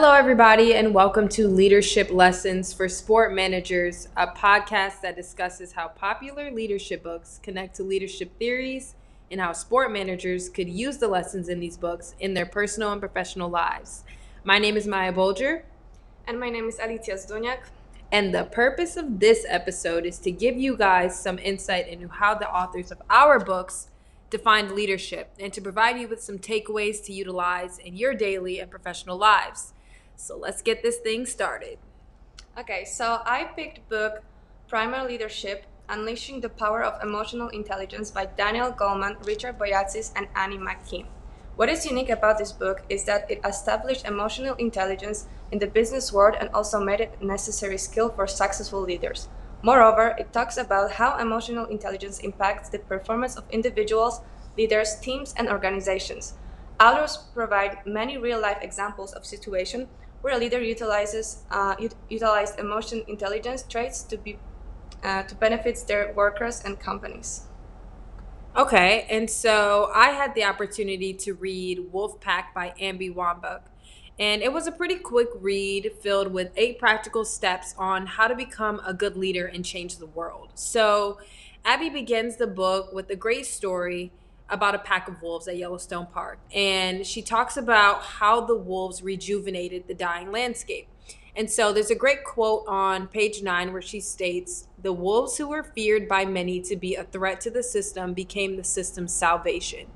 Hello, everybody, and welcome to Leadership Lessons for Sport Managers, a podcast that discusses how popular leadership books connect to leadership theories and how sport managers could use the lessons in these books in their personal and professional lives. My name is Maya Bolger. And my name is Alicia Zduniak. And the purpose of this episode is to give you guys some insight into how the authors of our books defined leadership and to provide you with some takeaways to utilize in your daily and professional lives. So let's get this thing started. Okay, so I picked book Primal Leadership Unleashing the Power of Emotional Intelligence by Daniel Goleman, Richard Boyatzis, and Annie McKee. What is unique about this book is that it established emotional intelligence in the business world and also made it a necessary skill for successful leaders. Moreover, it talks about how emotional intelligence impacts the performance of individuals, leaders, teams, and organizations. Authors provide many real-life examples of situations where a leader utilizes uh, utilized emotion intelligence traits to be uh, to benefit their workers and companies. Okay, and so I had the opportunity to read Wolfpack by Abby Wambach. And it was a pretty quick read filled with eight practical steps on how to become a good leader and change the world. So, Abby begins the book with a great story about a pack of wolves at Yellowstone Park. And she talks about how the wolves rejuvenated the dying landscape. And so there's a great quote on page nine where she states The wolves who were feared by many to be a threat to the system became the system's salvation.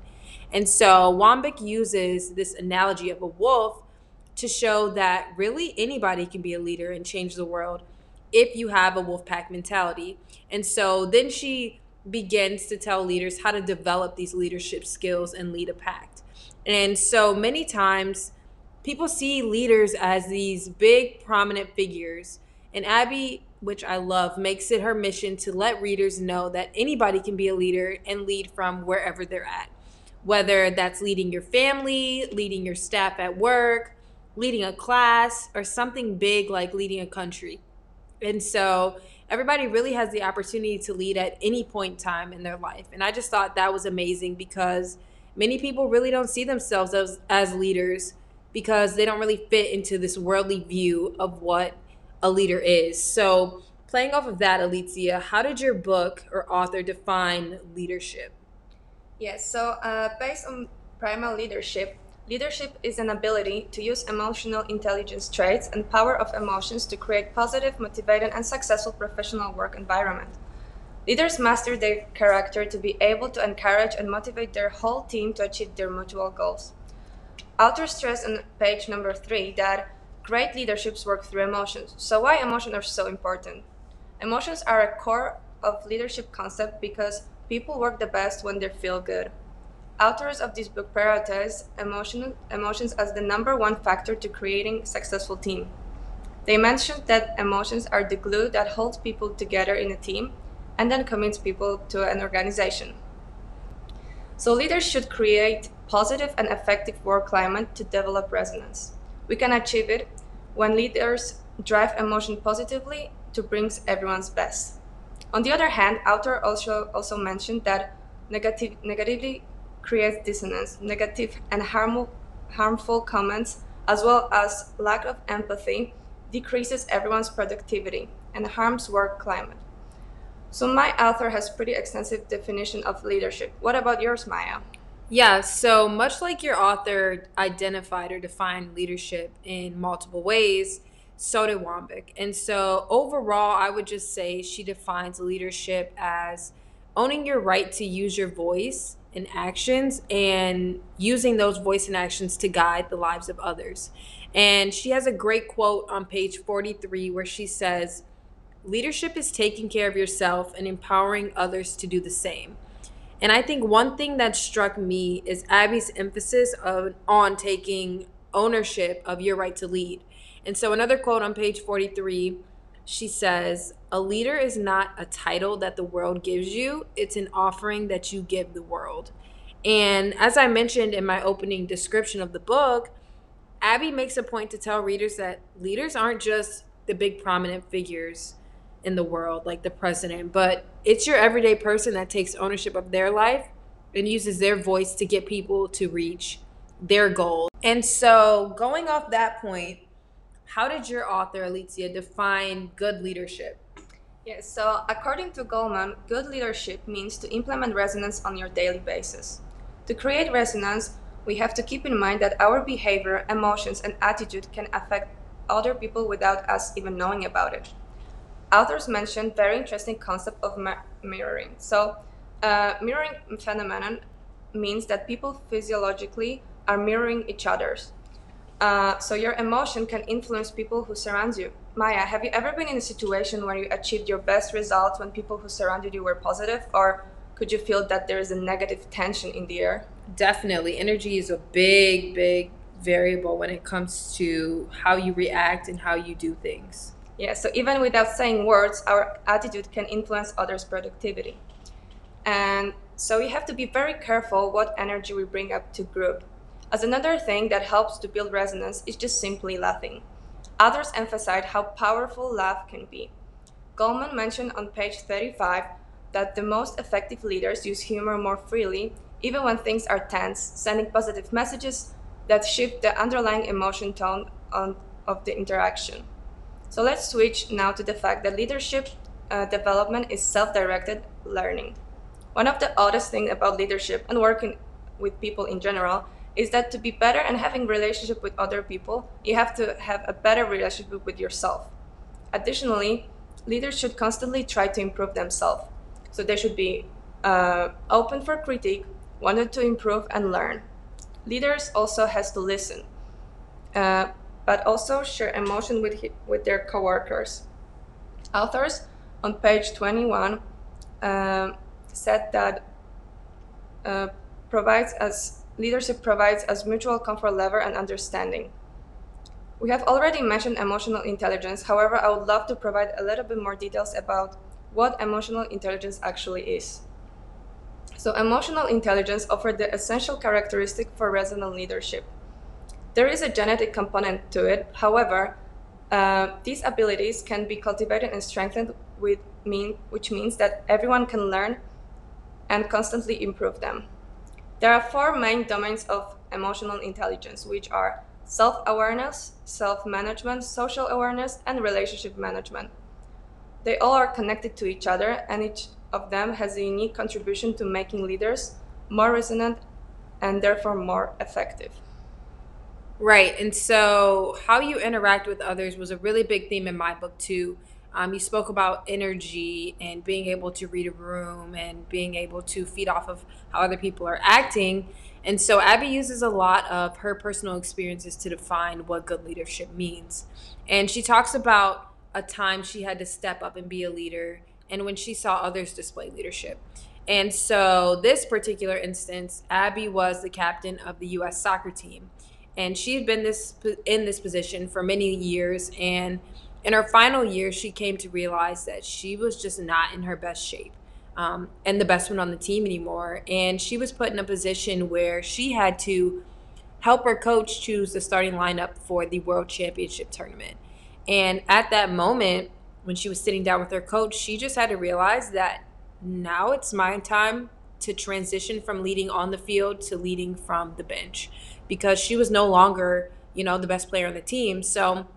And so Wambach uses this analogy of a wolf to show that really anybody can be a leader and change the world if you have a wolf pack mentality. And so then she begins to tell leaders how to develop these leadership skills and lead a pact. And so many times people see leaders as these big prominent figures. And Abby, which I love, makes it her mission to let readers know that anybody can be a leader and lead from wherever they're at. Whether that's leading your family, leading your staff at work, leading a class, or something big like leading a country. And so everybody really has the opportunity to lead at any point in time in their life. And I just thought that was amazing because many people really don't see themselves as, as leaders because they don't really fit into this worldly view of what a leader is. So, playing off of that, Alicia, how did your book or author define leadership? Yes, so uh, based on primal leadership, Leadership is an ability to use emotional intelligence traits and power of emotions to create positive, motivated, and successful professional work environment. Leaders master their character to be able to encourage and motivate their whole team to achieve their mutual goals. Authors stress on page number three that great leaderships work through emotions. So why emotions are so important? Emotions are a core of leadership concept because people work the best when they feel good. Authors of this book prioritize emotion, emotions as the number one factor to creating a successful team. They mentioned that emotions are the glue that holds people together in a team and then commits people to an organization. So leaders should create positive and effective work climate to develop resonance. We can achieve it when leaders drive emotion positively to bring everyone's best. On the other hand, author also also mentioned that negative, negatively creates dissonance, negative and harmful, harmful comments, as well as lack of empathy, decreases everyone's productivity and harms work climate. So my author has pretty extensive definition of leadership. What about yours, Maya? Yeah, so much like your author identified or defined leadership in multiple ways, so did Wambach. And so overall, I would just say she defines leadership as owning your right to use your voice and actions and using those voice and actions to guide the lives of others. And she has a great quote on page 43 where she says, Leadership is taking care of yourself and empowering others to do the same. And I think one thing that struck me is Abby's emphasis of, on taking ownership of your right to lead. And so, another quote on page 43 she says, A leader is not a title that the world gives you, it's an offering that you give the world. And as I mentioned in my opening description of the book, Abby makes a point to tell readers that leaders aren't just the big prominent figures in the world, like the president, but it's your everyday person that takes ownership of their life and uses their voice to get people to reach their goals. And so, going off that point, how did your author, Alicia, define good leadership? Yes, so according to Goleman, good leadership means to implement resonance on your daily basis. To create resonance, we have to keep in mind that our behavior, emotions, and attitude can affect other people without us even knowing about it. Authors mentioned very interesting concept of mirroring. So, uh, mirroring phenomenon means that people physiologically are mirroring each other's. Uh, so your emotion can influence people who surround you. Maya, have you ever been in a situation where you achieved your best results when people who surrounded you were positive, or could you feel that there is a negative tension in the air? Definitely, energy is a big, big variable when it comes to how you react and how you do things. Yeah, so even without saying words, our attitude can influence others' productivity. And so we have to be very careful what energy we bring up to group as another thing that helps to build resonance is just simply laughing. Others emphasize how powerful laugh can be. Goleman mentioned on page 35 that the most effective leaders use humor more freely, even when things are tense, sending positive messages that shift the underlying emotion tone on, of the interaction. So let's switch now to the fact that leadership uh, development is self directed learning. One of the oddest things about leadership and working with people in general is that to be better and having relationship with other people, you have to have a better relationship with yourself. Additionally, leaders should constantly try to improve themselves. So they should be uh, open for critique, wanted to improve and learn. Leaders also has to listen, uh, but also share emotion with with their coworkers. Authors on page 21 uh, said that uh, provides us leadership provides as mutual comfort level and understanding. We have already mentioned emotional intelligence, however, I would love to provide a little bit more details about what emotional intelligence actually is. So, emotional intelligence offers the essential characteristic for resonant leadership. There is a genetic component to it, however, uh, these abilities can be cultivated and strengthened, with mean, which means that everyone can learn and constantly improve them. There are four main domains of emotional intelligence, which are self awareness, self management, social awareness, and relationship management. They all are connected to each other, and each of them has a unique contribution to making leaders more resonant and therefore more effective. Right. And so, how you interact with others was a really big theme in my book, too. Um, you spoke about energy and being able to read a room and being able to feed off of how other people are acting. And so Abby uses a lot of her personal experiences to define what good leadership means. And she talks about a time she had to step up and be a leader and when she saw others display leadership. And so, this particular instance, Abby was the captain of the US soccer team. And she had been this in this position for many years and in her final year, she came to realize that she was just not in her best shape um, and the best one on the team anymore. And she was put in a position where she had to help her coach choose the starting lineup for the World Championship tournament. And at that moment, when she was sitting down with her coach, she just had to realize that now it's my time to transition from leading on the field to leading from the bench because she was no longer, you know, the best player on the team. So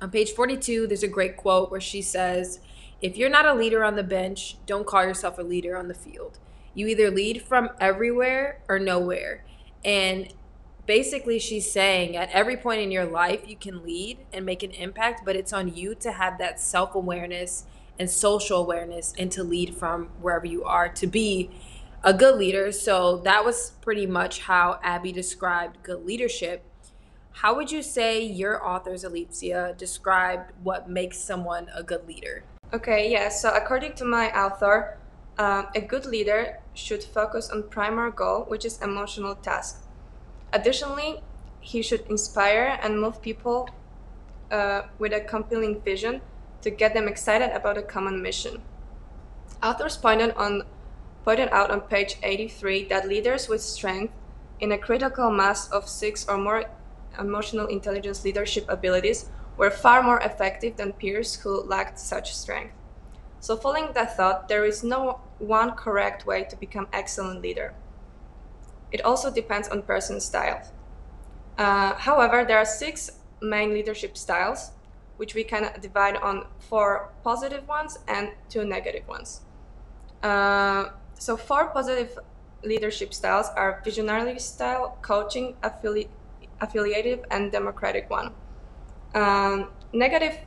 on page 42, there's a great quote where she says, If you're not a leader on the bench, don't call yourself a leader on the field. You either lead from everywhere or nowhere. And basically, she's saying at every point in your life, you can lead and make an impact, but it's on you to have that self awareness and social awareness and to lead from wherever you are to be a good leader. So that was pretty much how Abby described good leadership. How would you say your authors, Alicia, described what makes someone a good leader? Okay, yeah. So according to my author, um, a good leader should focus on primary goal, which is emotional task. Additionally, he should inspire and move people uh, with a compelling vision to get them excited about a common mission. Authors pointed on pointed out on page 83 that leaders with strength in a critical mass of six or more emotional intelligence leadership abilities were far more effective than peers who lacked such strength. So, following that thought, there is no one correct way to become excellent leader. It also depends on person's style. Uh, however, there are six main leadership styles, which we can divide on four positive ones and two negative ones. Uh, so, four positive leadership styles are visionary style, coaching, affili- affiliative, and democratic one. Um, negative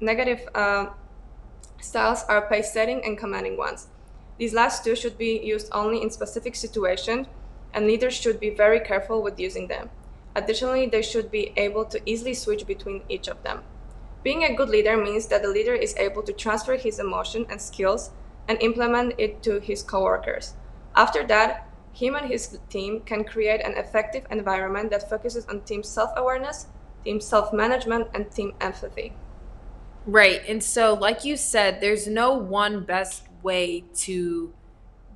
negative uh, styles are pace setting and commanding ones. These last two should be used only in specific situations, and leaders should be very careful with using them. Additionally, they should be able to easily switch between each of them. Being a good leader means that the leader is able to transfer his emotion and skills and implement it to his coworkers. After that, him and his team can create an effective environment that focuses on team self awareness, team self management, and team empathy. Right. And so, like you said, there's no one best way to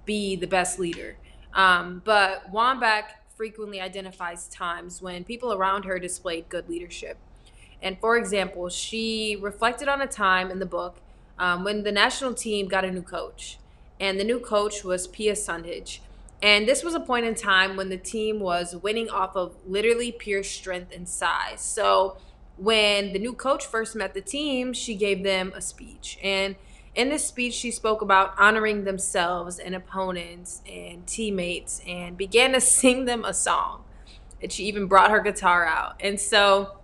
be the best leader. Um, but Wambach frequently identifies times when people around her displayed good leadership. And for example, she reflected on a time in the book um, when the national team got a new coach. And the new coach was Pia Sundhage. And this was a point in time when the team was winning off of literally pure strength and size. So when the new coach first met the team, she gave them a speech. And in this speech, she spoke about honoring themselves and opponents and teammates and began to sing them a song. And she even brought her guitar out. And so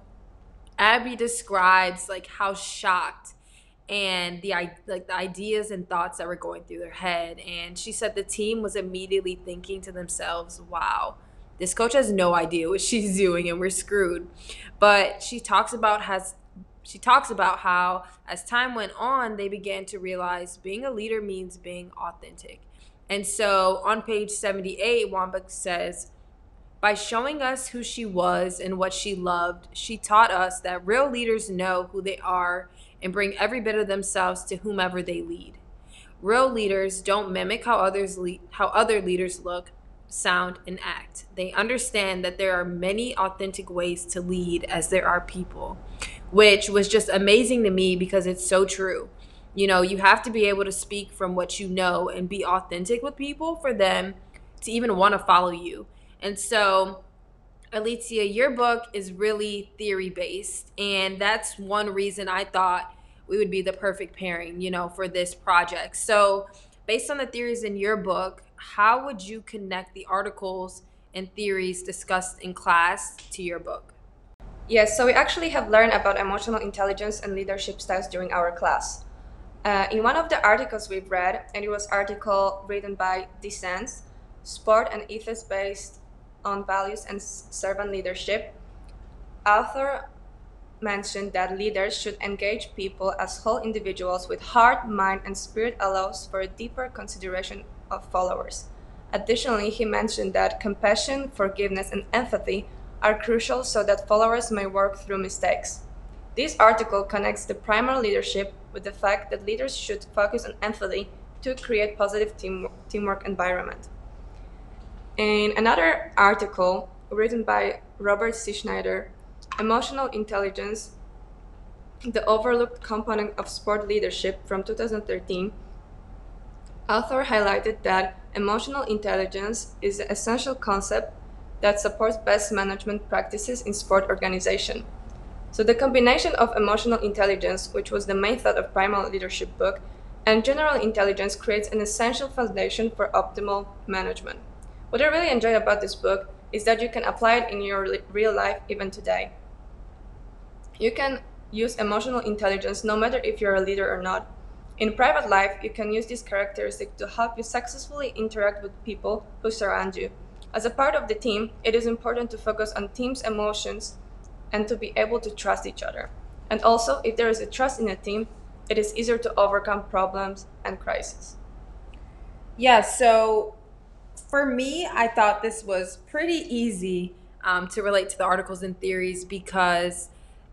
Abby describes like how shocked and the like the ideas and thoughts that were going through their head and she said the team was immediately thinking to themselves, "Wow, this coach has no idea what she's doing and we're screwed." But she talks about has she talks about how as time went on they began to realize being a leader means being authentic and so on page 78 wambach says by showing us who she was and what she loved she taught us that real leaders know who they are and bring every bit of themselves to whomever they lead real leaders don't mimic how others le- how other leaders look sound, and act. They understand that there are many authentic ways to lead as there are people, which was just amazing to me because it's so true. You know, you have to be able to speak from what you know and be authentic with people for them to even want to follow you. And so, Alicia, your book is really theory based. And that's one reason I thought we would be the perfect pairing, you know, for this project. So, based on the theories in your book, how would you connect the articles and theories discussed in class to your book? Yes, so we actually have learned about emotional intelligence and leadership styles during our class. Uh, in one of the articles we've read, and it was article written by Dissens, Sport and Ethos Based on Values and Servant Leadership, author mentioned that leaders should engage people as whole individuals with heart, mind, and spirit allows for a deeper consideration of followers. Additionally, he mentioned that compassion, forgiveness, and empathy are crucial so that followers may work through mistakes. This article connects the primary leadership with the fact that leaders should focus on empathy to create positive team, teamwork environment. In another article written by Robert C. Schneider, Emotional Intelligence, the Overlooked Component of Sport Leadership from 2013, author highlighted that emotional intelligence is an essential concept that supports best management practices in sport organization. So the combination of emotional intelligence, which was the main thought of Primal Leadership book, and general intelligence creates an essential foundation for optimal management. What I really enjoy about this book is that you can apply it in your real life even today. You can use emotional intelligence no matter if you're a leader or not, in private life, you can use this characteristic to help you successfully interact with people who surround you. As a part of the team, it is important to focus on team's emotions and to be able to trust each other. And also, if there is a trust in a team, it is easier to overcome problems and crises. Yeah, so for me, I thought this was pretty easy um, to relate to the articles and theories because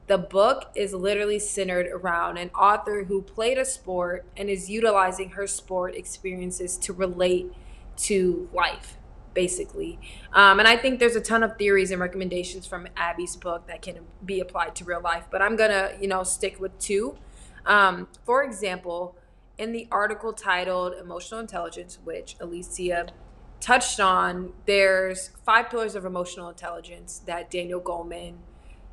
the book is literally centered around an author who played a sport and is utilizing her sport experiences to relate to life, basically. Um, and I think there's a ton of theories and recommendations from Abby's book that can be applied to real life, but I'm gonna, you know, stick with two. Um, for example, in the article titled Emotional Intelligence, which Alicia touched on, there's five pillars of emotional intelligence that Daniel Goleman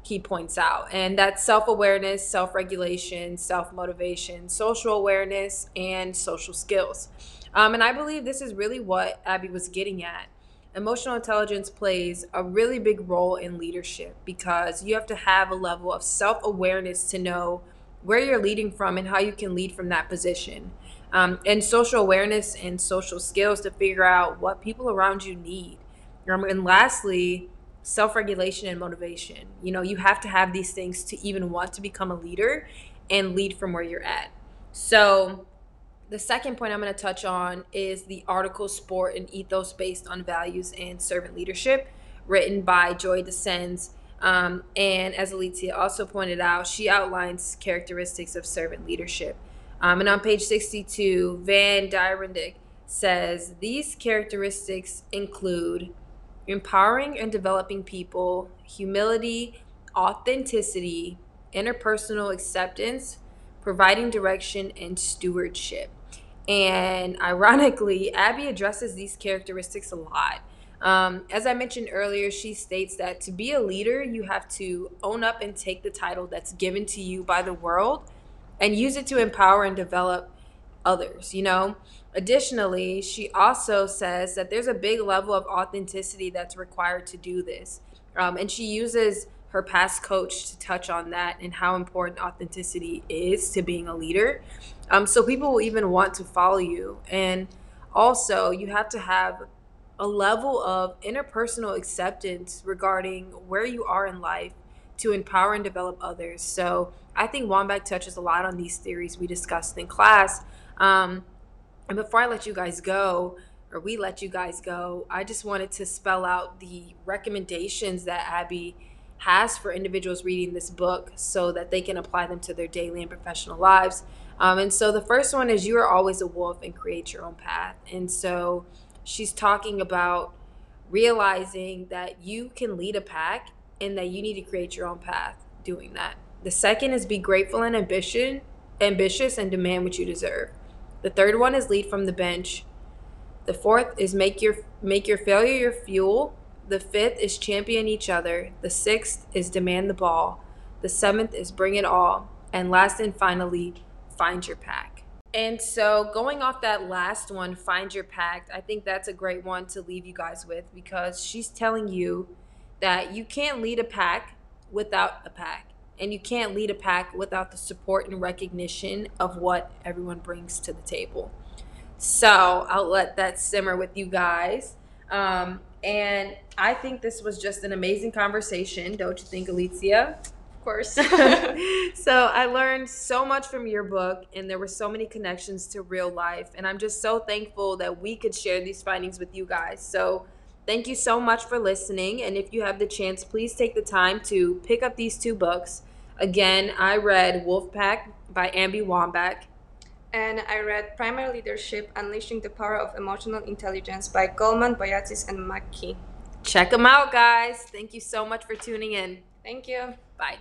he points out, and that's self awareness, self regulation, self motivation, social awareness, and social skills. Um, and I believe this is really what Abby was getting at. Emotional intelligence plays a really big role in leadership because you have to have a level of self awareness to know where you're leading from and how you can lead from that position. Um, and social awareness and social skills to figure out what people around you need. Um, and lastly, self regulation and motivation. You know, you have to have these things to even want to become a leader and lead from where you're at. So, the second point I'm going to touch on is the article Sport and Ethos Based on Values and Servant Leadership, written by Joy DeSenz. Um, and as Alicia also pointed out, she outlines characteristics of servant leadership. Um, and on page 62, Van Dierendonck says these characteristics include empowering and developing people, humility, authenticity, interpersonal acceptance, providing direction, and stewardship. And ironically, Abby addresses these characteristics a lot. Um, as I mentioned earlier, she states that to be a leader, you have to own up and take the title that's given to you by the world and use it to empower and develop others, you know? Additionally, she also says that there's a big level of authenticity that's required to do this. Um, and she uses her past coach to touch on that and how important authenticity is to being a leader. Um, so people will even want to follow you. And also, you have to have a level of interpersonal acceptance regarding where you are in life to empower and develop others. So I think Wambach touches a lot on these theories we discussed in class. Um, and before I let you guys go, or we let you guys go, I just wanted to spell out the recommendations that Abby has for individuals reading this book so that they can apply them to their daily and professional lives. Um, and so the first one is you are always a wolf and create your own path. And so she's talking about realizing that you can lead a pack and that you need to create your own path doing that. The second is be grateful and ambition, ambitious and demand what you deserve. The third one is lead from the bench. The fourth is make your make your failure your fuel. The fifth is champion each other. The sixth is demand the ball. The seventh is bring it all. And last and finally, find your pack. And so, going off that last one, find your pack, I think that's a great one to leave you guys with because she's telling you that you can't lead a pack without a pack and you can't lead a pack without the support and recognition of what everyone brings to the table. So I'll let that simmer with you guys. Um, and I think this was just an amazing conversation, don't you think, Alicia? Of course. so I learned so much from your book, and there were so many connections to real life. And I'm just so thankful that we could share these findings with you guys. So Thank you so much for listening. And if you have the chance, please take the time to pick up these two books. Again, I read Wolfpack by Abby Wambach. And I read Primary Leadership Unleashing the Power of Emotional Intelligence by Goleman, Boyatzis, and McKee. Check them out, guys. Thank you so much for tuning in. Thank you. Bye.